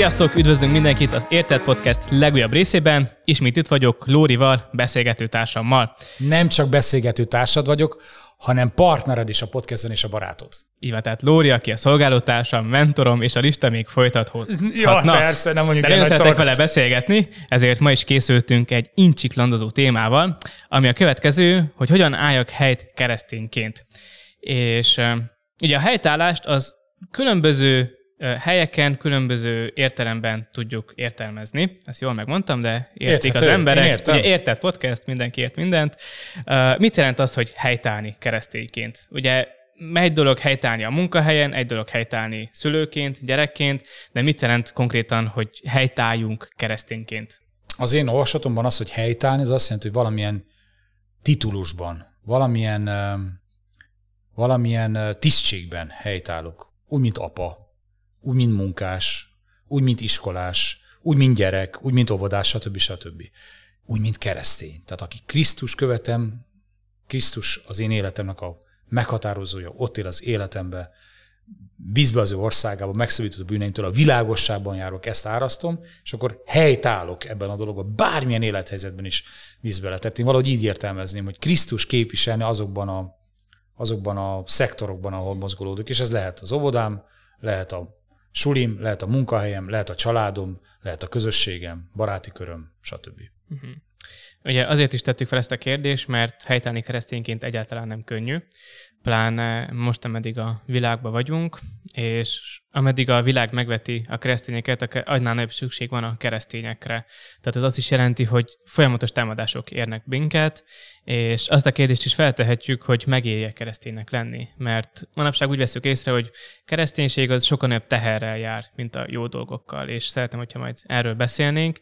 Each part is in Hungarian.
Sziasztok, üdvözlünk mindenkit az Érted Podcast legújabb részében. Ismét itt vagyok Lórival, beszélgető társammal. Nem csak beszélgető társad vagyok, hanem partnered is a podcaston és a barátod. Így van, tehát Lóri, aki a szolgálótársam, mentorom, és a lista még folytathat. Ja, persze, nem mondjuk De nagyon szeretek vele beszélgetni, ezért ma is készültünk egy incsiklandozó témával, ami a következő, hogy hogyan álljak helyt keresztényként. És ugye a helytállást az különböző helyeken különböző értelemben tudjuk értelmezni. Ezt jól megmondtam, de értik Érthető. az emberek. Ugye értett podcast, mindenki ért mindent. Mit jelent az, hogy helytállni keresztényként? Ugye egy dolog helytállni a munkahelyen, egy dolog helytállni szülőként, gyerekként, de mit jelent konkrétan, hogy helytálljunk keresztényként? Az én olvasatomban az, hogy helytállni, az azt jelenti, hogy valamilyen titulusban, valamilyen, valamilyen tisztségben helytállok. Úgy, mint apa, úgy, mint munkás, úgy, mint iskolás, úgy, mint gyerek, úgy, mint óvodás, stb. stb. Úgy, mint keresztény. Tehát aki Krisztus követem, Krisztus az én életemnek a meghatározója, ott él az életembe, vízbe az ő országába, megszabadított a bűneimtől, a világosságban járok, ezt árasztom, és akkor helytállok ebben a dologban, bármilyen élethelyzetben is vízbe letett. Én valahogy így értelmezném, hogy Krisztus képviselni azokban a, azokban a szektorokban, ahol mozgolódik, és ez lehet az óvodám, lehet a sulim, lehet a munkahelyem, lehet a családom, lehet a közösségem, baráti köröm, stb. Uh-huh. Ugye azért is tettük fel ezt a kérdést, mert helytállni keresztényként egyáltalán nem könnyű, pláne most, ameddig a világban vagyunk, és ameddig a világ megveti a keresztényeket, annál nagyobb szükség van a keresztényekre. Tehát ez azt is jelenti, hogy folyamatos támadások érnek minket, és azt a kérdést is feltehetjük, hogy megélje kereszténynek lenni. Mert manapság úgy veszük észre, hogy kereszténység az sokkal nagyobb teherrel jár, mint a jó dolgokkal, és szeretem, hogyha majd erről beszélnénk.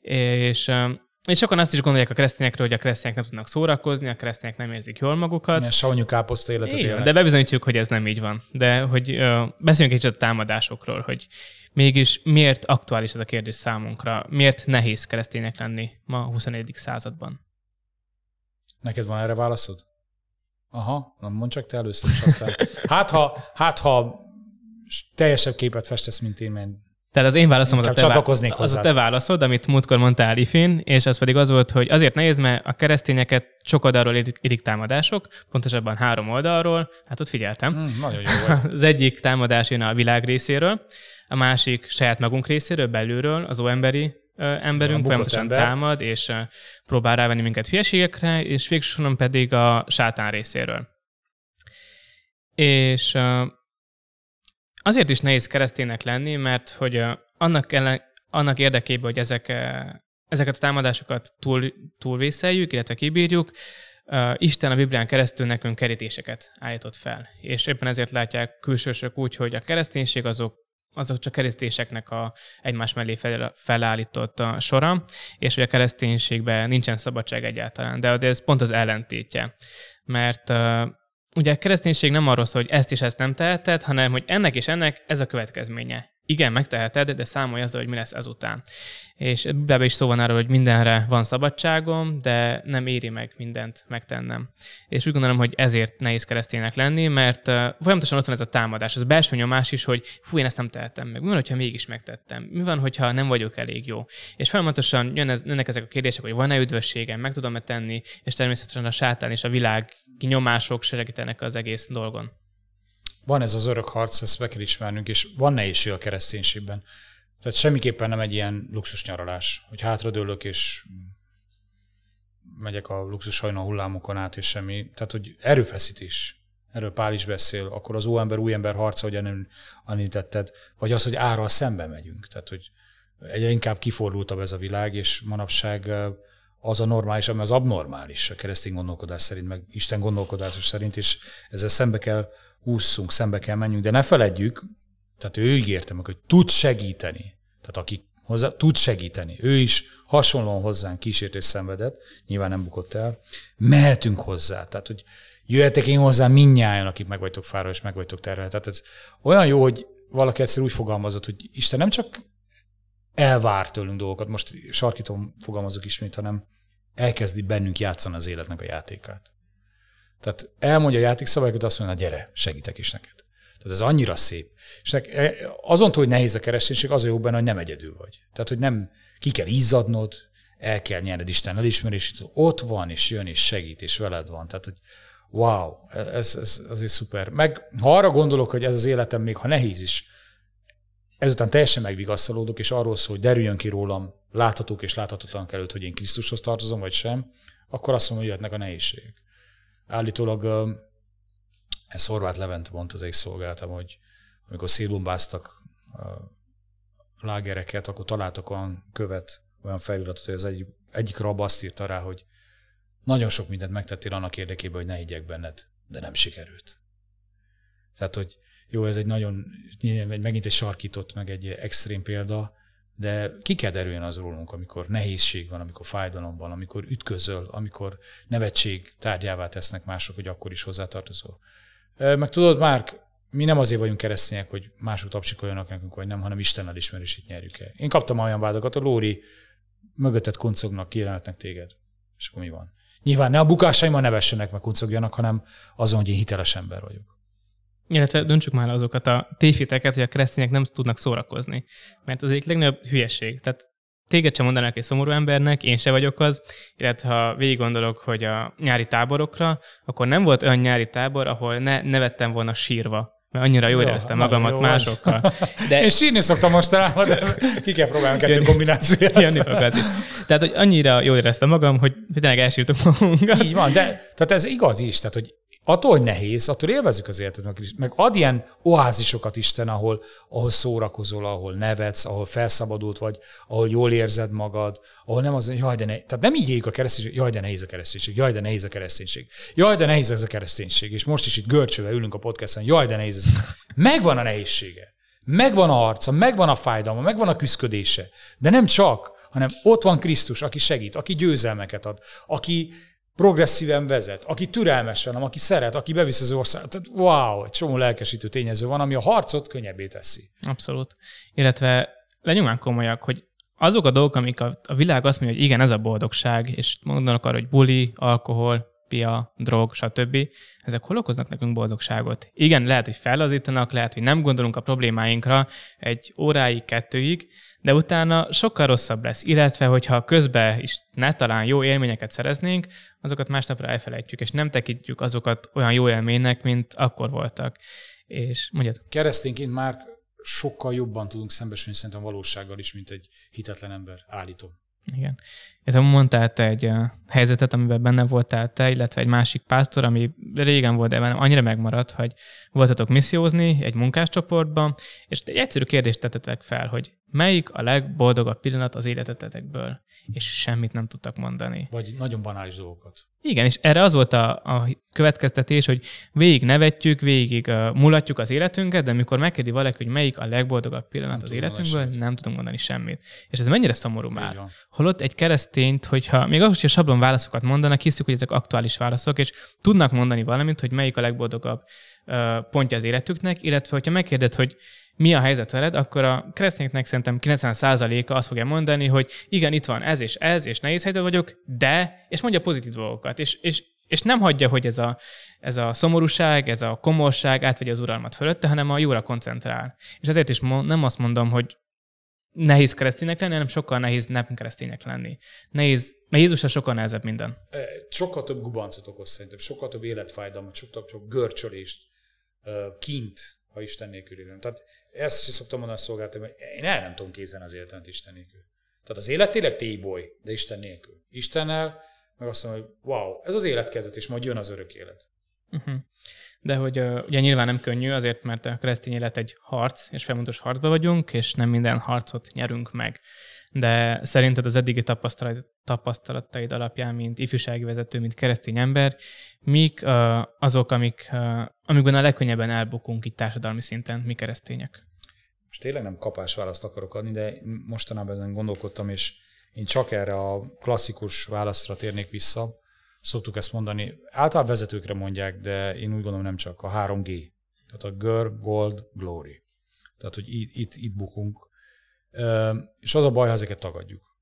És és sokan azt is gondolják a keresztényekről, hogy a keresztények nem tudnak szórakozni, a keresztények nem érzik jól magukat. Ilyen savanyú káposzta életet élnek. De bebizonyítjuk, hogy ez nem így van. De hogy uh, beszéljünk egy kicsit a támadásokról, hogy mégis miért aktuális ez a kérdés számunkra, miért nehéz keresztények lenni ma a 21. században? Neked van erre válaszod? Aha, nem mondd csak te először is aztán. Hát ha, hát ha teljesebb képet festesz, mint én, mert tehát az én válaszom az a, te, csatlakoznék az a te válaszod, amit múltkor mondtál Ifin, és az pedig az volt, hogy azért nehéz, mert a keresztényeket sok oldalról érik támadások, pontosabban három oldalról, hát ott figyeltem. Mm, nagyon jó volt. Az egyik támadás jön a világ részéről, a másik saját magunk részéről, belülről, az óemberi emberünk folyamatosan ember. támad, és próbál rávenni minket hülyeségekre, és végsősorban pedig a sátán részéről. És azért is nehéz kereszténynek lenni, mert hogy annak, ellen, annak érdekében, hogy ezek, ezeket a támadásokat túl, túlvészeljük, illetve kibírjuk, Isten a Biblián keresztül nekünk kerítéseket állított fel. És éppen ezért látják külsősök úgy, hogy a kereszténység azok azok csak keresztéseknek a egymás mellé fel, felállított a sora, és hogy a kereszténységben nincsen szabadság egyáltalán. De ez pont az ellentétje. Mert ugye a kereszténység nem arról szól, hogy ezt és ezt nem teheted, hanem hogy ennek és ennek ez a következménye. Igen, megteheted, de számolj azzal, hogy mi lesz ezután. És ebben is szó van arról, hogy mindenre van szabadságom, de nem éri meg mindent megtennem. És úgy gondolom, hogy ezért nehéz kereszténynek lenni, mert folyamatosan ott van ez a támadás, ez a belső nyomás is, hogy hú, én ezt nem tehetem meg. Mi van, hogyha mégis megtettem? Mi van, hogyha nem vagyok elég jó? És folyamatosan jön jönnek ezek a kérdések, hogy van-e üdvösségem, meg tudom-e tenni, és természetesen a sátán és a világ kinyomások segítenek az egész dolgon. Van ez az örök harc, ezt be kell ismernünk, és van nehézség a kereszténységben. Tehát semmiképpen nem egy ilyen luxus nyaralás, hogy hátradőlök, és megyek a luxus hajna hullámokon át, és semmi. Tehát, hogy erőfeszítés. Erről Pál is beszél. Akkor az óember, új ember harca, hogy említetted, vagy az, hogy árral szembe megyünk. Tehát, hogy egyre inkább kifordultabb ez a világ, és manapság az a normális, ami az abnormális a keresztény gondolkodás szerint, meg Isten gondolkodása szerint, és ezzel szembe kell ússzunk, szembe kell menjünk, de ne feledjük, tehát ő ígérte meg, hogy tud segíteni. Tehát aki hozzá, tud segíteni. Ő is hasonlóan hozzánk kísértés szenvedett, nyilván nem bukott el. Mehetünk hozzá. Tehát, hogy jöhetek én hozzá minnyáján, akik meg vagytok fára, és meg vagytok terhelve. Tehát ez olyan jó, hogy valaki egyszer úgy fogalmazott, hogy Isten nem csak elvár tőlünk dolgokat, most sarkítom fogalmazok ismét, hanem elkezdi bennünk játszani az életnek a játékát. Tehát elmondja a játékszabályokat, azt mondja, gyere, segítek is neked. Tehát ez annyira szép. És e, azon túl, hogy nehéz a kereszténység, az a jó benne, hogy nem egyedül vagy. Tehát, hogy nem ki kell izzadnod, el kell nyerned Isten elismerését, ott van, és jön, és segít, és veled van. Tehát, hogy wow, ez, ez azért szuper. Meg ha arra gondolok, hogy ez az életem még ha nehéz is, ezután teljesen megvigasztalódok, és arról szól, hogy derüljön ki rólam láthatók és láthatatlan előtt, hogy én Krisztushoz tartozom, vagy sem, akkor azt mondom, hogy jöhetnek a nehézségek. Állítólag ezt Horváth Levent mondta az egy szolgáltam, hogy amikor szélumbáztak lágereket, akkor találtak olyan követ, olyan feliratot, hogy az egyik, egyik rab azt írta rá, hogy nagyon sok mindent megtettél annak érdekében, hogy ne higgyek benned, de nem sikerült. Tehát, hogy jó, ez egy nagyon, megint egy sarkított, meg egy extrém példa, de ki kell derüljön az rólunk, amikor nehézség van, amikor fájdalom van, amikor ütközöl, amikor nevetség tárgyává tesznek mások, hogy akkor is hozzátartozol. Meg tudod, Márk, mi nem azért vagyunk keresztények, hogy mások tapsikoljanak nekünk, vagy nem, hanem Isten elismerését nyerjük el. Én kaptam olyan vádakat, a Lóri mögötted kuncognak, kijelenetnek téged. És akkor mi van? Nyilván ne a bukásaimmal nevessenek, meg kuncogjanak, hanem azon, hogy én hiteles ember vagyok. Illetve döntsük már azokat a tévhiteket, hogy a keresztények nem tudnak szórakozni. Mert az egyik legnagyobb hülyeség. Tehát téged sem mondanak egy szomorú embernek, én se vagyok az, illetve ha végig gondolok, hogy a nyári táborokra, akkor nem volt olyan nyári tábor, ahol ne nevettem volna sírva mert annyira jól éreztem magamat jó másokkal. De... Én sírni szoktam mostanában, de ki kell próbálni kettő kombinációját. Jönni fog az. Tehát, hogy annyira jól éreztem magam, hogy tényleg elsírtuk magunkat. Így van, de tehát ez igaz is, tehát, hogy attól, hogy nehéz, attól élvezzük az életet, meg, meg ad ilyen oázisokat Isten, ahol, ahol szórakozol, ahol nevetsz, ahol felszabadult vagy, ahol jól érzed magad, ahol nem az, hogy jaj, de ne, tehát nem így éljük a kereszténység, jaj, de nehéz a kereszténység, jaj, de nehéz a kereszténység, jaj, de nehéz ez a kereszténység, és most is itt görcsövel ülünk a podcasten, jaj, de nehéz ez. Megvan a nehézsége, megvan a arca, megvan a fájdalma, megvan a küszködése, de nem csak, hanem ott van Krisztus, aki segít, aki győzelmeket ad, aki progresszíven vezet, aki türelmes velem, aki szeret, aki bevisz az ország. Tehát wow, egy csomó lelkesítő tényező van, ami a harcot könnyebbé teszi. Abszolút. Illetve legyünk már komolyak, hogy azok a dolgok, amik a, a világ azt mondja, hogy igen, ez a boldogság, és mondanak arra, hogy buli, alkohol, pia, drog, stb. Ezek hol okoznak nekünk boldogságot? Igen, lehet, hogy fellazítanak, lehet, hogy nem gondolunk a problémáinkra egy óráig, kettőig, de utána sokkal rosszabb lesz, illetve hogyha közben is ne talán jó élményeket szereznénk, azokat másnapra elfelejtjük, és nem tekintjük azokat olyan jó élménynek, mint akkor voltak. És mondjad. Keresztényként már sokkal jobban tudunk szembesülni szerintem a valósággal is, mint egy hitetlen ember, állítom. Igen. Ez mondtál te egy helyzetet, amiben benne voltál te, illetve egy másik pásztor, ami régen volt, de annyira megmaradt, hogy voltatok missziózni egy munkáscsoportban, és egy egyszerű kérdést tettetek fel, hogy melyik a legboldogabb pillanat az életetekből, és semmit nem tudtak mondani. Vagy nagyon banális dolgokat. Igen, és erre az volt a, a következtetés, hogy végig nevetjük, végig uh, mulatjuk az életünket, de amikor megkérdezi valaki, hogy melyik a legboldogabb pillanat nem az életünkből, nem tudunk mondani semmit. És ez mennyire szomorú már. Holott egy keresztényt, hogyha még akkor is a sablon válaszokat mondanak, hiszük, hogy ezek aktuális válaszok, és tudnak mondani valamit, hogy melyik a legboldogabb pontja az életüknek, illetve hogyha megkérded, hogy mi a helyzet veled, akkor a keresztényeknek szerintem 90%-a azt fogja mondani, hogy igen, itt van ez és ez, és nehéz helyzet vagyok, de, és mondja pozitív dolgokat, és, és, és nem hagyja, hogy ez a, ez a szomorúság, ez a komorság átvegye az uralmat fölötte, hanem a jóra koncentrál. És ezért is nem azt mondom, hogy nehéz kereszténynek lenni, hanem sokkal nehéz nem kereszténynek lenni. Nehéz, mert Jézusra sokkal nehezebb minden. Sokkal több gubancot okoz szerintem, sokkal több életfájdalmat, sokkal több görcsölést, kint, ha Isten nélkül élünk. Tehát ezt is szoktam mondani a szolgáltatom, hogy én el nem tudom képzelni az életet Isten nélkül. Tehát az élet tényleg téboly, de Isten nélkül. Istennel meg azt mondom, hogy wow, ez az életkezet, és majd jön az örök élet. Uh-huh. De hogy ugye nyilván nem könnyű, azért, mert a keresztény élet egy harc, és felmondatos harcba vagyunk, és nem minden harcot nyerünk meg. De szerinted az eddigi tapasztalataid alapján, mint ifjúsági vezető, mint keresztény ember, mik azok, amik, amikben a legkönnyebben elbukunk itt társadalmi szinten, mi keresztények? Most tényleg nem kapás választ akarok adni, de mostanában ezen gondolkodtam, és én csak erre a klasszikus válaszra térnék vissza. Szoktuk ezt mondani, általában vezetőkre mondják, de én úgy gondolom nem csak a 3G. Tehát a Gör, Gold, Glory. Tehát, hogy itt, itt, itt bukunk. És az a baj, ha ezeket tagadjuk.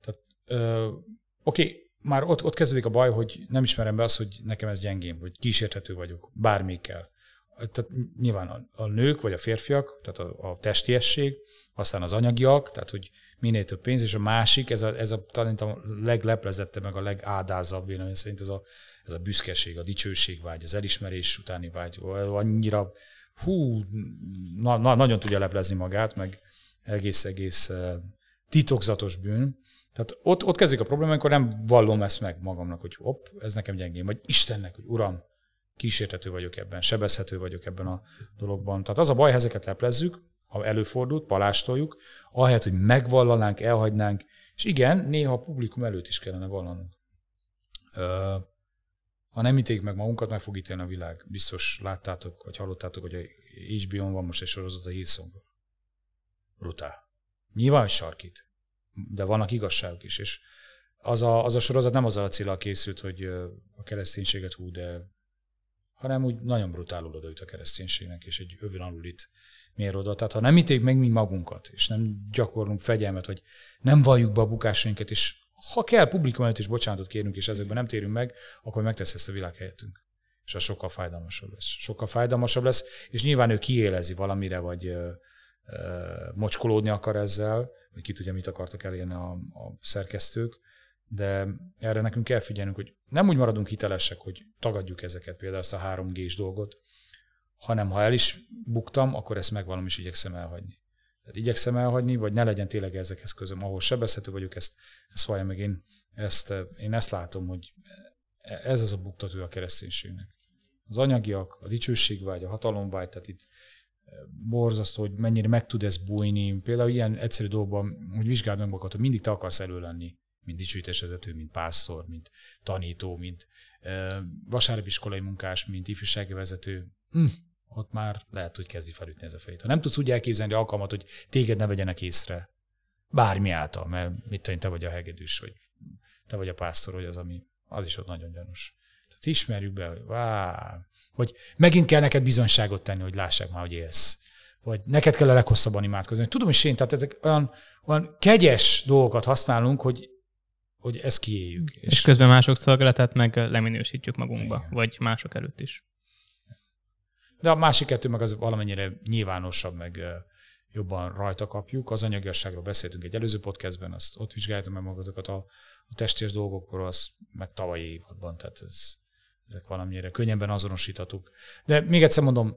Tehát, oké, okay, már ott, ott kezdődik a baj, hogy nem ismerem be azt, hogy nekem ez gyengém, hogy kísérthető vagyok, bármikkel. Tehát nyilván a, nők vagy a férfiak, tehát a, a testiesség, aztán az anyagiak, tehát hogy minél több pénz, és a másik, ez a, ez a talán a legleplezette, meg a legádázabb, én szerint ez a, ez a büszkeség, a dicsőség vágy, az elismerés utáni vágy, annyira, hú, na, na, nagyon tudja leplezni magát, meg egész-egész titokzatos bűn. Tehát ott, ott kezdik a probléma, amikor nem vallom ezt meg magamnak, hogy hopp, ez nekem gyengén, vagy Istennek, hogy Uram, kísértető vagyok ebben, sebezhető vagyok ebben a dologban. Tehát az a baj, ha ezeket leplezzük, ha előfordult, palástoljuk, ahelyett, hogy megvallanánk, elhagynánk, és igen, néha a publikum előtt is kellene vallanunk. Ha nem ítéljük meg magunkat, meg fog ítélni a világ. Biztos láttátok, vagy hallottátok, hogy a HBO-n van most egy sorozat a Hillsongról. Brutál. Nyilván, sarkít, de vannak igazságok is, és az a, az a sorozat nem az a célra készült, hogy a kereszténységet hú, de hanem úgy nagyon brutálul odaüt a kereszténységnek, és egy övön alul itt mér oda. Tehát ha nem ítéljük meg mi magunkat, és nem gyakorlunk fegyelmet, hogy nem valljuk be a bukásainkat, és ha kell, publikum előtt is bocsánatot kérünk, és ezekben nem térünk meg, akkor megtesz ezt a világ helyettünk. És az sokkal fájdalmasabb lesz. Sokkal fájdalmasabb lesz, és nyilván ő kiélezi valamire, vagy ö, ö, mocskolódni akar ezzel, vagy ki tudja, mit akartak elérni a, a szerkesztők, de erre nekünk kell figyelnünk, hogy nem úgy maradunk hitelesek, hogy tagadjuk ezeket, például ezt a 3G-s dolgot, hanem ha el is buktam, akkor ezt megvalom is igyekszem elhagyni. Tehát igyekszem elhagyni, vagy ne legyen tényleg ezekhez közöm, ahol sebezhető vagyok, ezt, ezt vallja meg én, ezt, én ezt látom, hogy ez az a buktató a kereszténységnek. Az anyagiak, a dicsőségvágy, a hatalomvágy, tehát itt borzasztó, hogy mennyire meg tud ez bújni. Például ilyen egyszerű dolgokban, hogy vizsgáld meg magadat, hogy mindig te akarsz elő lenni mint dicsőítésvezető, mint pásztor, mint tanító, mint vasárnapi iskolai munkás, mint ifjúsági vezető, hm, ott már lehet, hogy kezdi felütni ez a fejét. Ha nem tudsz úgy elképzelni alkalmat, hogy téged ne vegyenek észre, bármi által, mert mit tudom, te vagy a hegedűs, vagy te vagy a pásztor, vagy az, ami az is ott nagyon gyanús. Tehát ismerjük be, hogy vá, vagy megint kell neked bizonyságot tenni, hogy lássák már, hogy élsz. Vagy neked kell a leghosszabban imádkozni. Tudom is én, tehát ezek olyan, olyan kegyes dolgokat használunk, hogy hogy ezt kiéljük. És, és közben mások szolgálatát meg leminősítjük magunkba, Igen. vagy mások előtt is. De a másik kettő meg az valamennyire nyilvánosabb, meg jobban rajta kapjuk. Az anyagiasságról beszéltünk egy előző podcastben, azt ott vizsgáltam meg magatokat a, a testés dolgokról, az meg tavalyi évadban, tehát ez, ezek valamennyire könnyebben azonosíthatók. De még egyszer mondom,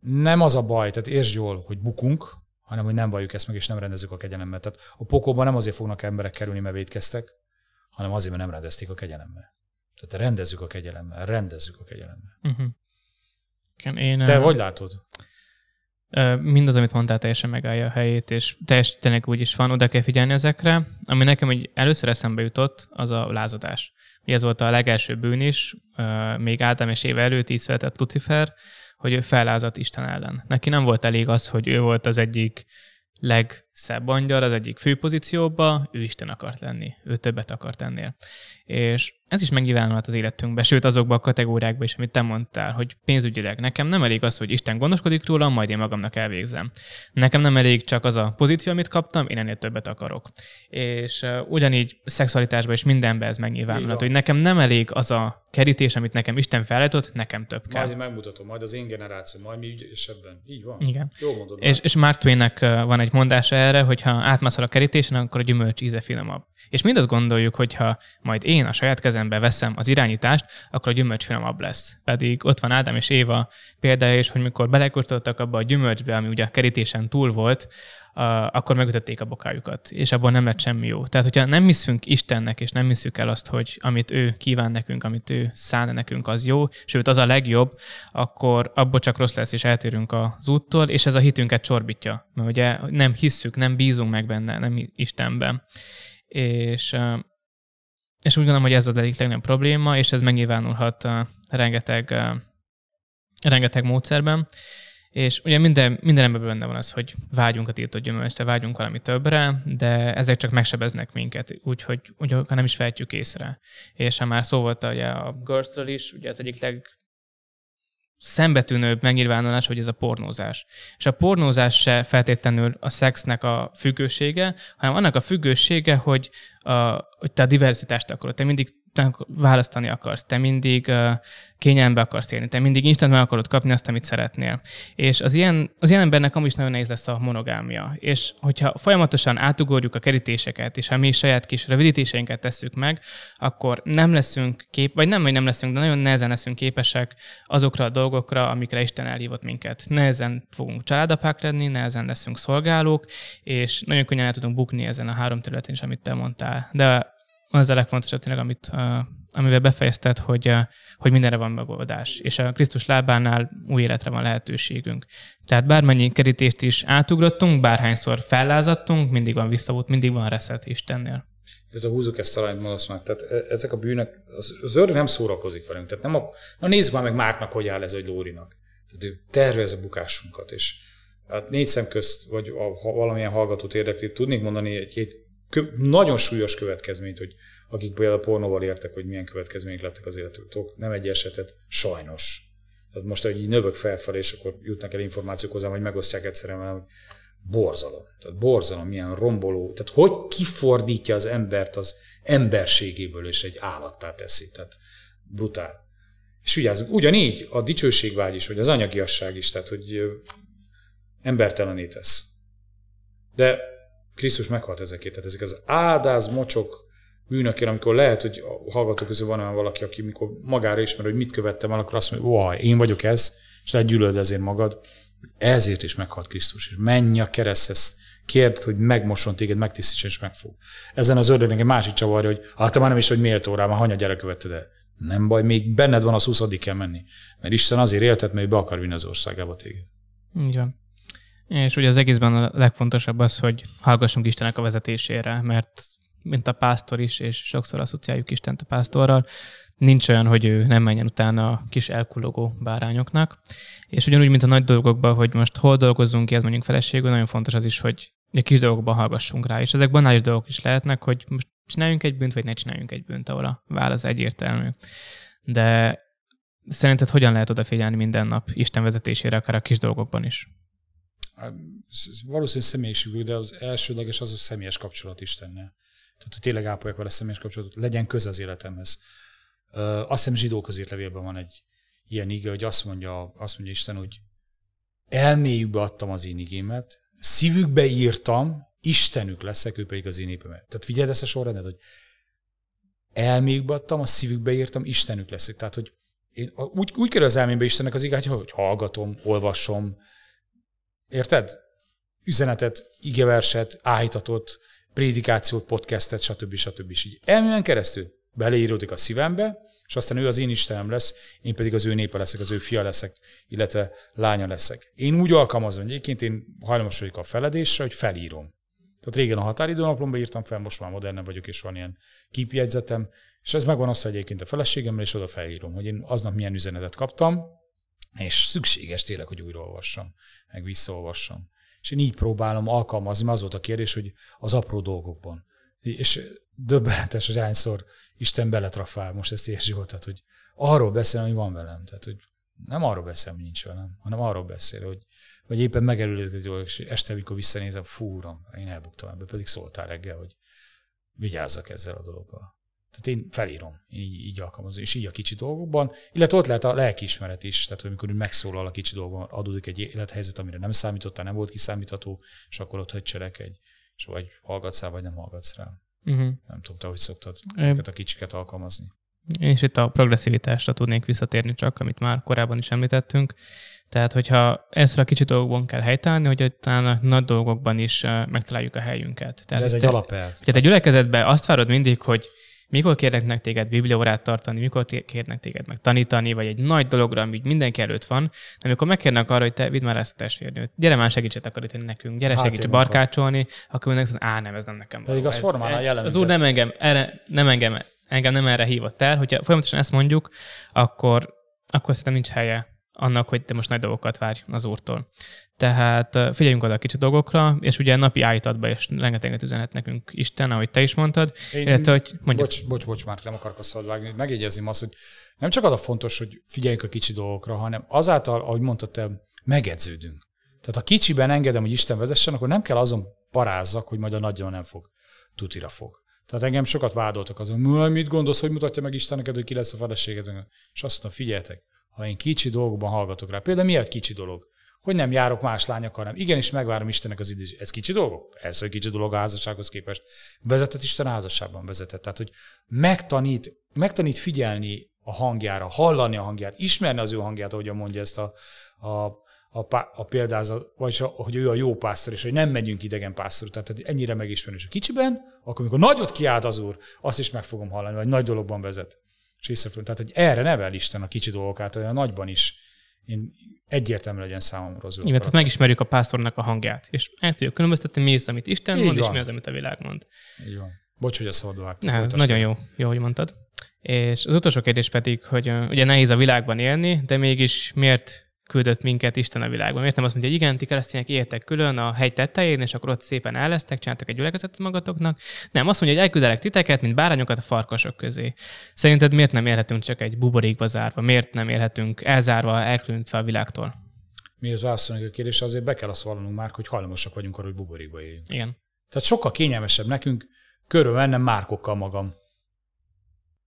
nem az a baj, tehát értsd jól, hogy bukunk, hanem hogy nem valljuk ezt meg, és nem rendezzük a kegyelemmel. Tehát a pokóban nem azért fognak emberek kerülni, mert védkeztek, hanem azért, mert nem rendezték a kegyelemmel. Tehát rendezzük a kegyelemmel, rendezzük a kegyelemmel. Uh-huh. Én, Te uh, hogy látod? Mindaz, amit mondtál, teljesen megállja a helyét, és teljesen tényleg úgy is van, oda kell figyelni ezekre. Ami nekem hogy először eszembe jutott, az a lázadás. Ugye ez volt a legelső bűn is, még Ádám és Éve előtt így született Lucifer, hogy ő fellázadt Isten ellen. Neki nem volt elég az, hogy ő volt az egyik legszebb angyal az egyik főpozícióba, ő Isten akart lenni, ő többet akart ennél. És ez is megnyilvánulhat az életünkben, sőt azokban a kategóriákban is, amit te mondtál, hogy pénzügyileg nekem nem elég az, hogy Isten gondoskodik rólam, majd én magamnak elvégzem. Nekem nem elég csak az a pozíció, amit kaptam, én ennél többet akarok. És uh, ugyanígy szexualitásban és mindenben ez megnyilvánulhat, hogy nekem nem elég az a kerítés, amit nekem Isten felállított, nekem több kell. Majd megmutatom, majd az én generáció, majd mi ügyesebben. Így van. Igen. Jó mondod. És, és Mark Twainnek van egy mondása erre, hogy ha átmászol a kerítésen, akkor a gyümölcs íze finomabb. És mindazt gondoljuk, hogy ha majd én a saját kezembe veszem az irányítást, akkor a gyümölcs finomabb lesz. Pedig ott van Ádám és Éva példája is, hogy mikor belekurtottak abba a gyümölcsbe, ami ugye a kerítésen túl volt, akkor megütötték a bokájukat, és abból nem lett semmi jó. Tehát, hogyha nem hiszünk Istennek, és nem hiszük el azt, hogy amit ő kíván nekünk, amit ő szán nekünk, az jó, sőt, az a legjobb, akkor abból csak rossz lesz, és eltérünk az úttól, és ez a hitünket csorbítja. Mert ugye nem hisszük, nem bízunk meg benne, nem Istenben. És, és úgy gondolom, hogy ez az egyik legnagyobb probléma, és ez megnyilvánulhat rengeteg, rengeteg módszerben. És ugye minden, minden emberben benne van az, hogy vágyunk a tiltott gyümölcsre, vágyunk valami többre, de ezek csak megsebeznek minket, úgyhogy úgy, ha nem is fejtjük észre. És ha már szó volt ugye a Girls-ről is, ugye az egyik leg szembetűnőbb megnyilvánulás, hogy ez a pornózás. És a pornózás se feltétlenül a szexnek a függősége, hanem annak a függősége, hogy, a, hogy te a diversitást akarod. Te mindig választani akarsz, te mindig kényelme akarsz élni, te mindig instant meg akarod kapni azt, amit szeretnél. És az ilyen, az ilyen embernek amúgy is nagyon nehéz lesz a monogámia. És hogyha folyamatosan átugorjuk a kerítéseket, és ha mi saját kis rövidítéseinket tesszük meg, akkor nem leszünk kép, vagy nem, hogy nem leszünk, de nagyon nehezen leszünk képesek azokra a dolgokra, amikre Isten elhívott minket. Nehezen fogunk családapák lenni, nehezen leszünk szolgálók, és nagyon könnyen el tudunk bukni ezen a három területen is, amit te mondtál. De az a legfontosabb tényleg, amit, amivel befejezted, hogy, hogy mindenre van megoldás, és a Krisztus lábánál új életre van lehetőségünk. Tehát bármennyi kerítést is átugrottunk, bárhányszor fellázadtunk, mindig van visszaút, mindig van reset Istennél. Ez a húzuk ezt a mondasz meg. Tehát e, ezek a bűnök, az, az ördög nem szórakozik velünk. Tehát nem a, na nézzük már meg Márknak, hogy áll ez egy Lórinak. Tehát ő tervez a bukásunkat, és hát négy szem közt, vagy a, ha valamilyen hallgatót érdekli, tudnék mondani egy-két nagyon súlyos következményt, hogy akik például pornóval értek, hogy milyen következmények lettek az életük. Nem egy esetet, sajnos. Tehát most, hogy így növök felfelé, és akkor jutnak el információk hozzám, hogy megosztják egyszerűen, hogy borzalom. Tehát borzalom, milyen romboló. Tehát hogy kifordítja az embert az emberségéből, és egy állattá teszi. Tehát brutál. És vigyázzunk, ugyanígy a dicsőségvágy is, vagy az anyagiasság is, tehát hogy embertelenítesz. De Krisztus meghalt ezekért. Tehát ezek az áldáz, mocsok bűnökért, amikor lehet, hogy a hallgatók közül van olyan valaki, aki mikor magára ismer, hogy mit követtem el, akkor azt mondja, hogy én vagyok ez, és lehet gyűlöld ezért magad. Ezért is meghalt Krisztus, és menj a kereszthez, kérd, hogy megmoson téged, megtisztítson és megfog. Ezen az ördögnek egy másik csavarja, hogy hát már nem is vagy méltó rá, már hanya gyerek követted el. Nem baj, még benned van az 20 kell menni. Mert Isten azért éltet, mert be akar vinni az országába téged. Van. És ugye az egészben a legfontosabb az, hogy hallgassunk Istenek a vezetésére, mert mint a pásztor is, és sokszor asszociáljuk Istent a pásztorral, nincs olyan, hogy ő nem menjen utána a kis elkulogó bárányoknak. És ugyanúgy, mint a nagy dolgokban, hogy most hol dolgozzunk ki, ez mondjuk feleségül, nagyon fontos az is, hogy a kis dolgokban hallgassunk rá. És ezek banális dolgok is lehetnek, hogy most csináljunk egy bűnt, vagy ne csináljunk egy bűnt, ahol a válasz egyértelmű. De szerinted hogyan lehet odafigyelni minden nap Isten vezetésére, akár a kis dolgokban is? Valószínűleg személyiségű, de az elsődleges az a személyes kapcsolat Istennel. Tehát, hogy tényleg ápolják vele személyes kapcsolatot, legyen köze az életemhez. Azt hiszem zsidó levélben van egy ilyen ige, hogy azt mondja, azt mondja Isten, hogy elméjükbe adtam az én igémet, szívükbe írtam, Istenük leszek, ő pedig az én népemet. Tehát figyeld ezt a sorrendet, hogy elméjükbe adtam, a szívükbe írtam, Istenük leszek. Tehát, hogy én úgy, úgy kerül az elmémbe Istennek az igát, hogy hallgatom, olvasom, Érted? Üzenetet, igeverset, áhítatot, prédikációt, podcastet, stb. stb. És elműen keresztül beleíródik a szívembe, és aztán ő az én Istenem lesz, én pedig az ő népe leszek, az ő fia leszek, illetve lánya leszek. Én úgy alkalmazom, hogy egyébként én hajlamos vagyok a feledésre, hogy felírom. Tehát régen a határidőnaplomba írtam fel, most már modern vagyok, és van ilyen képjegyzetem, és ez megvan azt, egyébként a feleségemmel, és oda felírom, hogy én aznap milyen üzenetet kaptam, és szükséges tényleg, hogy újraolvassam, meg visszaolvassam. És én így próbálom alkalmazni, mert az volt a kérdés, hogy az apró dolgokban. És döbbenetes, hogy hányszor Isten beletrafál, most ezt érzi tehát, hogy arról beszél, hogy van velem. Tehát, hogy nem arról beszél, hogy nincs velem, hanem arról beszél, hogy vagy éppen megerőlődik egy dolog, és este, amikor visszanézem, fú, én elbuktam ebbe, pedig szóltál reggel, hogy vigyázzak ezzel a dologgal. Tehát én felírom, így, így alkalmazom, és így a kicsi dolgokban, illetve ott lehet a lelkiismeret is, tehát amikor megszólal a kicsi dolgokban, adódik egy élethelyzet, amire nem számítottál, nem volt kiszámítható, és akkor ott hogy cselekedj, és vagy hallgatsz rá, vagy nem hallgatsz rá. Uh-huh. Nem tudom, te hogy szoktad ezeket a kicsiket alkalmazni. És itt a progresszivitásra tudnék visszatérni csak, amit már korábban is említettünk. Tehát, hogyha ezt a kicsi dolgokban kell helytállni, hogy talán a nagy dolgokban is megtaláljuk a helyünket. Tehát, De ez egy alapelv. Tehát egy gyülekezetben azt várod mindig, hogy mikor kérnek téged bibliórát tartani, mikor kérnek téged meg tanítani, vagy egy nagy dologra, ami mindenki előtt van, de amikor megkérnek arra, hogy te vidd már ezt a testvérnőt, gyere már segítset takarítani nekünk, gyere hát segíts barkácsolni, akkor mindenki á nem, ez nem nekem. Pedig az formál a Az úr nem engem, erre, nem engem, engem nem erre hívott el, hogyha folyamatosan ezt mondjuk, akkor, akkor szerintem nincs helye annak, hogy te most nagy dolgokat várj az úrtól. Tehát figyeljünk oda a kicsi dolgokra, és ugye napi állítatba is rengeteget üzenet nekünk Isten, ahogy te is mondtad. Én, illetve, hogy mondjad. Bocs, bocs, bocs, már nem akarok azt vágni. Megjegyezni azt, hogy nem csak az a fontos, hogy figyeljünk a kicsi dolgokra, hanem azáltal, ahogy mondtad, te megedződünk. Tehát ha kicsiben engedem, hogy Isten vezessen, akkor nem kell azon parázzak, hogy majd a nagyon nem fog, tutira fog. Tehát engem sokat vádoltak azon, mit gondolsz, hogy mutatja meg Isten neked, hogy ki lesz a feleséged. És azt mondom, figyeljetek, ha én kicsi dolgokban hallgatok rá, például miért kicsi dolog? Hogy nem járok más lányokkal, nem. Igenis megvárom Istennek az időt. Ez kicsi dolog? Ez egy kicsi dolog a házassághoz képest. Vezetett Isten házasságban vezetett. Tehát, hogy megtanít, megtanít figyelni a hangjára, hallani a hangját, ismerni az ő hangját, ahogyan mondja ezt a, a a, pá, a példázat, vagy a, hogy ő a jó pásztor, és hogy nem megyünk idegen pásztor. Tehát ennyire megismerő. És a kicsiben, akkor amikor nagyot kiált az úr, azt is meg fogom hallani, vagy nagy dologban vezet. És észrefőn. Tehát, hogy erre nevel Isten a kicsi dolgokat, olyan nagyban is én egyértelmű legyen számomra az Igen, tehát megismerjük a pásztornak a hangját, és el tudjuk különböztetni, mi az, amit Isten Így mond, van. és mi az, amit a világ mond. Így van. Bocs, hogy a szabadba vágtam. Nagyon jó, jó, hogy mondtad. És az utolsó kérdés pedig, hogy ugye nehéz a világban élni, de mégis miért küldött minket Isten a világban. Miért nem azt mondja, hogy igen, ti keresztények éltek külön a hegy tetején, és akkor ott szépen ellesztek, csináltak egy gyülekezetet magatoknak. Nem, azt mondja, hogy elküldelek titeket, mint bárányokat a farkasok közé. Szerinted miért nem élhetünk csak egy buborékba zárva? Miért nem élhetünk elzárva, elkülönítve a világtól? Miért válaszolni a kérdésre, azért be kell azt vallanunk már, hogy hajlamosak vagyunk arra, hogy buborékba éljünk. Igen. Tehát sokkal kényelmesebb nekünk körülmennem márkokkal magam.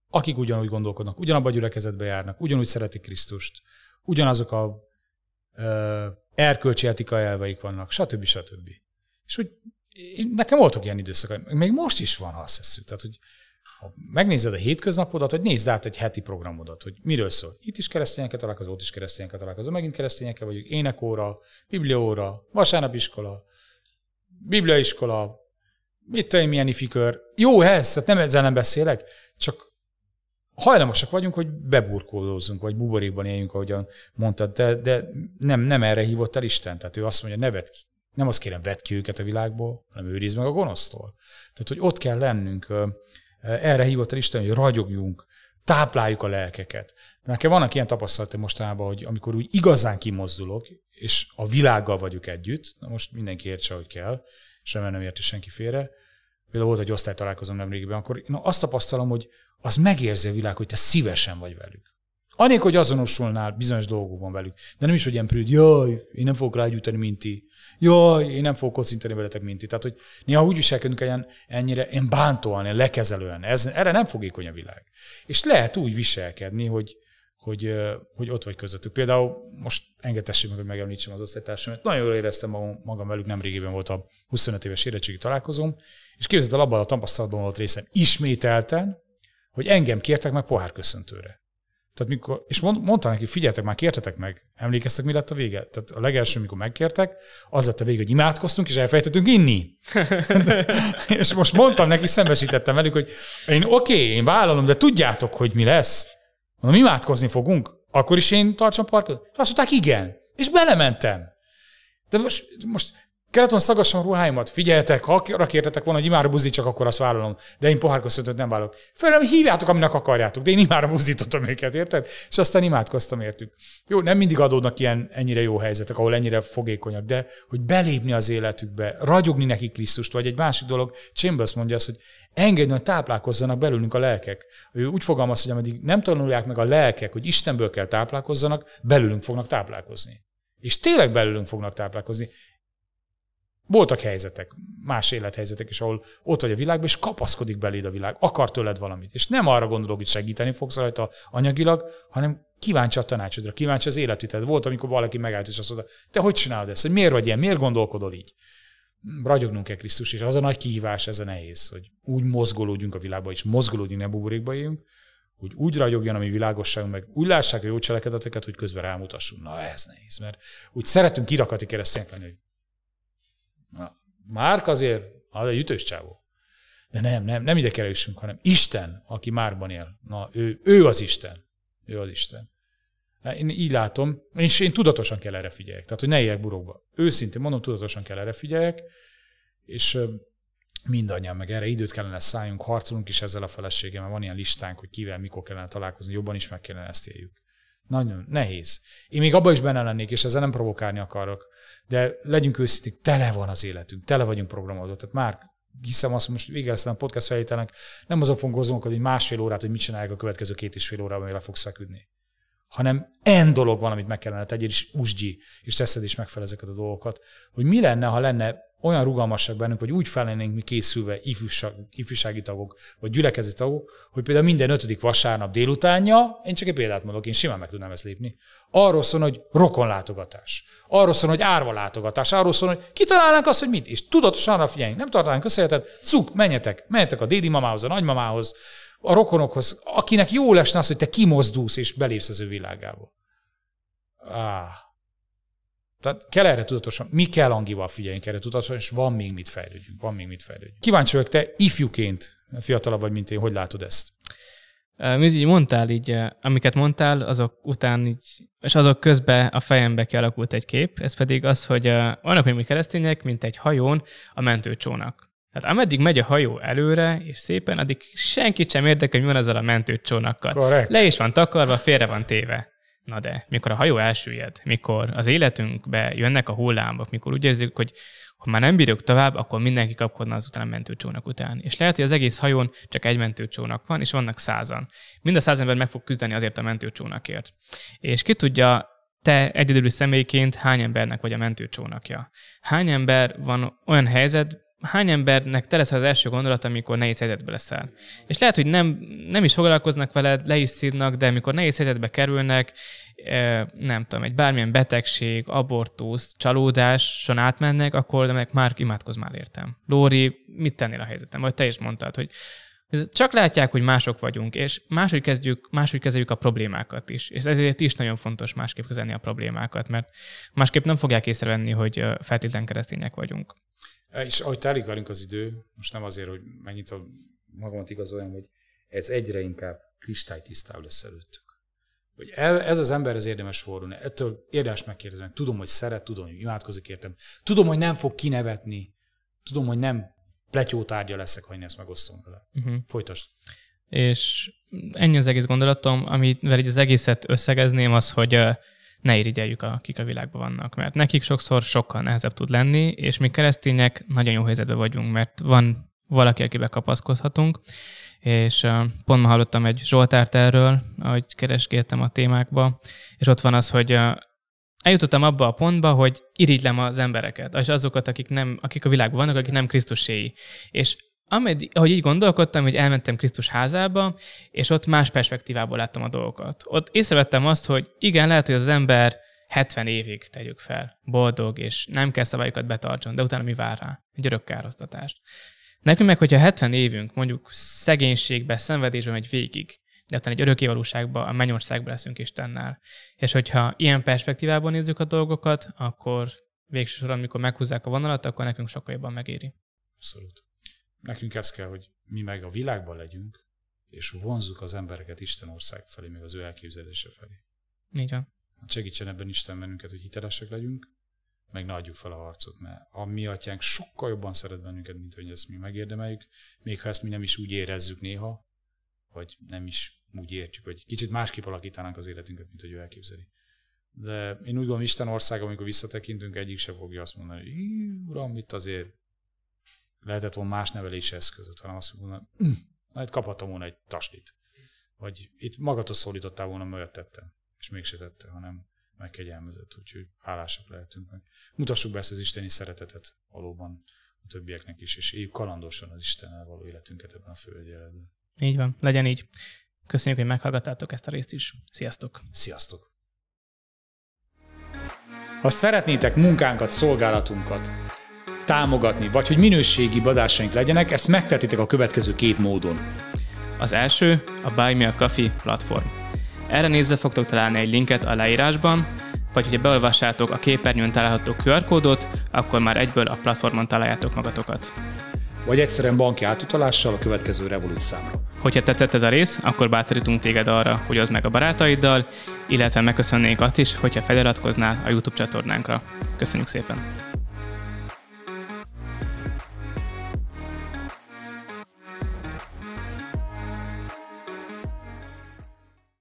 Akik ugyanúgy gondolkodnak, ugyanabban a gyülekezetbe járnak, ugyanúgy szeretik Krisztust, ugyanazok a erkölcsi etika elveik vannak, stb. stb. És hogy nekem voltak ilyen időszak, még most is van, ha azt hiszük. Tehát, hogy ha megnézed a hétköznapodat, hogy nézd át egy heti programodat, hogy miről szól. Itt is keresztényeket találkozol, ott is keresztényeket találkozol, megint keresztényekkel vagyunk, énekóra, biblióra, vasárnapiskola, bibliaiskola, mit tudom milyen ifikör. Jó ez, tehát nem ezzel nem beszélek, csak hajlamosak vagyunk, hogy beburkolózzunk, vagy buborékban éljünk, ahogyan mondtad, de, de nem, nem erre hívott el Isten. Tehát ő azt mondja, ne vedd ki, nem azt kérem, vedd ki őket a világból, hanem őrizd meg a gonosztól. Tehát, hogy ott kell lennünk, erre hívott el Isten, hogy ragyogjunk, tápláljuk a lelkeket. Nekem vannak ilyen tapasztalatok mostanában, hogy amikor úgy igazán kimozdulok, és a világgal vagyok együtt, na most mindenki értse, hogy kell, és nem érti senki félre, például volt egy osztálytalálkozom nemrégiben, akkor én azt tapasztalom, hogy az megérzi a világ, hogy te szívesen vagy velük. Anélkül, hogy azonosulnál bizonyos dolgokban velük. De nem is, hogy ilyen prűd, jaj, én nem fogok rágyújtani, mint ti. Jaj, én nem fogok kocintani veletek, mint ti. Tehát, hogy néha úgy viselkedünk ilyen, ennyire ilyen bántóan, ilyen lekezelően. Ez, erre nem fogékony a világ. És lehet úgy viselkedni, hogy, hogy, hogy ott vagy közöttük. Például most engedtessék meg, hogy megemlítsem az osztálytársamat. Nagyon jól éreztem magam, magam velük, nem régében volt a 25 éves érettségi találkozom, és képzeld el, abban a tapasztalatban volt részem ismételten, hogy engem kértek meg pohárköszöntőre. Tehát mikor, és mond, mondta neki, figyeljetek, már kértetek meg, emlékeztek, mi lett a vége? Tehát a legelső, mikor megkértek, az lett a vége, hogy imádkoztunk, és elfejtettünk inni. és most mondtam neki, szembesítettem velük, hogy én oké, okay, én vállalom, de tudjátok, hogy mi lesz. Mondom, imádkozni fogunk. Akkor is én tartsam parkot? Azt mondták, igen. És belementem. De most, most Kellett szagassam a ruháimat, figyeljetek, ha arra kértetek volna, hogy imára buzítsak, akkor azt vállalom, de én pohárköszöntöt nem vállalok. Főleg hívjátok, aminek akarjátok, de én imára buzítottam őket, érted? És aztán imádkoztam értük. Jó, nem mindig adódnak ilyen ennyire jó helyzetek, ahol ennyire fogékonyak, de hogy belépni az életükbe, ragyogni neki Krisztust, vagy egy másik dolog, Chambers mondja azt, hogy engedni, hogy táplálkozzanak belőlünk a lelkek. Ő úgy fogalmaz, hogy ameddig nem tanulják meg a lelkek, hogy Istenből kell táplálkozzanak, belőlünk fognak táplálkozni. És tényleg belőlünk fognak táplálkozni. Voltak helyzetek, más élethelyzetek is, ahol ott vagy a világban, és kapaszkodik beléd a világ, akar tőled valamit. És nem arra gondolok, hogy segíteni fogsz rajta anyagilag, hanem kíváncsi a tanácsodra, kíváncsi az életüted. Volt, amikor valaki megállt, és azt mondta, te hogy csinálod ezt, hogy miért vagy ilyen, miért gondolkodol így? Ragyognunk kell Krisztus, és az a nagy kihívás, ez a nehéz, hogy úgy mozgolódjunk a világba, és mozgolódjunk, ne buborékba éljünk, hogy úgy ragyogjon a mi világosságunk, meg úgy lássák a jó cselekedeteket, hogy közben rámutassunk. Na, ez nehéz, mert úgy szeretünk kirakati keresztények lenni, hogy Na, Márk azért, az egy ütős csávó. De nem, nem, nem ide kell hanem Isten, aki Márban él. Na, ő, ő az Isten. Ő az Isten. Én így látom, és én tudatosan kell erre figyeljek. Tehát, hogy ne éljek burokba. Őszintén mondom, tudatosan kell erre figyeljek, és mindannyian meg erre időt kellene szálljunk, harcolunk is ezzel a feleségemmel, van ilyen listánk, hogy kivel, mikor kellene találkozni, jobban is meg kellene ezt éljük. Nagyon nehéz. Én még abban is benne lennék, és ezzel nem provokálni akarok, de legyünk őszinték, tele van az életünk, tele vagyunk programozva. Tehát már hiszem azt, most végeztem a podcast felvételnek, nem azon fogunk gondolkodni, hogy másfél órát, hogy mit csinálják a következő két és fél órában, amire fogsz feküdni. Hanem en dolog van, amit meg kellene tegyél, és usgyi, és teszed is megfelel ezeket a dolgokat. Hogy mi lenne, ha lenne olyan rugalmasság bennünk, hogy úgy fellennénk mi készülve ifjúság, ifjúsági tagok, vagy gyülekezeti tagok, hogy például minden ötödik vasárnap délutánja, én csak egy példát mondok, én simán meg tudnám ezt lépni, arról szól, hogy rokonlátogatás, arról szól, hogy árva látogatás, arról szól, hogy kitalálnánk azt, hogy mit, és tudatosan arra figyeljünk, nem tartanánk összejetet, cuk, menjetek, menjetek a dédi mamához, a nagymamához, a rokonokhoz, akinek jó lesne az, hogy te kimozdulsz és belépsz az ő világába. Ah, tehát kell erre tudatosan, mi kell Angival figyeljünk erre tudatosan, és van még mit fejlődjünk, van még mit fejlődjünk. Kíváncsi vagyok, te ifjúként, fiatalabb vagy, mint én, hogy látod ezt? Mint így mondtál, így, amiket mondtál, azok után így, és azok közben a fejembe kialakult egy kép, ez pedig az, hogy vannak még mi keresztények, mint egy hajón a mentőcsónak. Tehát ameddig megy a hajó előre, és szépen, addig senkit sem érdekel, hogy mi van ezzel a mentőcsónakkal. Correct. Le is van takarva, félre van téve. Na de, mikor a hajó elsüllyed, mikor az életünkbe jönnek a hullámok, mikor úgy érzük, hogy ha már nem bírjuk tovább, akkor mindenki kapkodna azután a mentőcsónak után. És lehet, hogy az egész hajón csak egy mentőcsónak van, és vannak százan. Mind a száz ember meg fog küzdeni azért a mentőcsónakért. És ki tudja, te egyedüli személyként hány embernek vagy a mentőcsónakja? Hány ember van olyan helyzet, hány embernek te lesz az első gondolat, amikor nehéz helyzetbe leszel. És lehet, hogy nem, nem is foglalkoznak veled, le is szídnak, de amikor nehéz helyzetbe kerülnek, nem tudom, egy bármilyen betegség, abortusz, csalódáson átmennek, akkor meg már imádkozz már értem. Lóri, mit tennél a helyzetem? Vagy te is mondtad, hogy csak látják, hogy mások vagyunk, és máshogy kezdjük, máshogy kezeljük a problémákat is. És ezért is nagyon fontos másképp kezelni a problémákat, mert másképp nem fogják észrevenni, hogy feltétlen keresztények vagyunk. És ahogy telik velünk az idő, most nem azért, hogy mennyit a magamat igazoljam, hogy ez egyre inkább kristálytisztább lesz előttük. Hogy ez az ember ez érdemes fordulni. Ettől érdemes megkérdezni. Tudom, hogy szeret, tudom, hogy imádkozik értem. Tudom, hogy nem fog kinevetni. Tudom, hogy nem pletyótárgya leszek, ha én ezt megosztom vele. Uh-huh. Folytasd. És ennyi az egész gondolatom, amivel így az egészet összegezném, az, hogy ne irigyeljük, akik a világban vannak, mert nekik sokszor sokkal nehezebb tud lenni, és mi keresztények nagyon jó helyzetben vagyunk, mert van valaki, akibe kapaszkodhatunk, és pont ma hallottam egy Zsoltárt erről, ahogy keresgéltem a témákba, és ott van az, hogy eljutottam abba a pontba, hogy irigylem az embereket, és azokat, akik, nem, akik a világban vannak, akik nem Krisztuséi. És ameddig, ahogy így gondolkodtam, hogy elmentem Krisztus házába, és ott más perspektívából láttam a dolgokat. Ott észrevettem azt, hogy igen, lehet, hogy az ember 70 évig tegyük fel, boldog, és nem kell szabályokat betartson, de utána mi vár rá? Egy örök károsztatás. Nekünk meg, hogyha 70 évünk mondjuk szegénységbe, szenvedésbe megy végig, de utána egy örökké valóságba, a mennyországba leszünk Istennel. És hogyha ilyen perspektívában nézzük a dolgokat, akkor végső soron, amikor meghúzzák a vonalat, akkor nekünk sokkal jobban megéri. Abszolút. Nekünk ez kell, hogy mi meg a világban legyünk, és vonzzuk az embereket Isten ország felé, meg az ő elképzelése felé. Így van. Hát segítsen ebben Isten bennünket, hogy hitelesek legyünk, meg ne adjuk fel a harcot, mert a mi atyánk sokkal jobban szeret bennünket, mint hogy ezt mi megérdemeljük, még ha ezt mi nem is úgy érezzük néha, vagy nem is úgy értjük, hogy kicsit másképp alakítanánk az életünket, mint hogy ő elképzeli. De én úgy gondolom, Isten országa, amikor visszatekintünk, egyik se fogja azt mondani, hogy uram, itt azért lehetett volna más nevelési eszközöt, hanem azt mondom, hm, majd kaphatom volna egy taslit. Vagy itt magadhoz szólítottál volna, mert tettem, és mégse tette, hanem megkegyelmezett, úgyhogy hálásak lehetünk meg. Mutassuk be ezt az isteni szeretetet valóban a többieknek is, és éljük kalandosan az Istennel való életünket ebben a földjelenben. Így van, legyen így. Köszönjük, hogy meghallgattátok ezt a részt is. Sziasztok! Sziasztok! Ha szeretnétek munkánkat, szolgálatunkat támogatni, vagy hogy minőségi adásaink legyenek, ezt megtetitek a következő két módon. Az első a Buy Me a Coffee platform. Erre nézve fogtok találni egy linket a leírásban, vagy hogyha beolvassátok a képernyőn található QR kódot, akkor már egyből a platformon találjátok magatokat. Vagy egyszerűen banki átutalással a következő Revolut számra. Hogyha tetszett ez a rész, akkor bátorítunk téged arra, hogy az meg a barátaiddal, illetve megköszönnénk azt is, hogyha feliratkoznál a YouTube csatornánkra. Köszönjük szépen!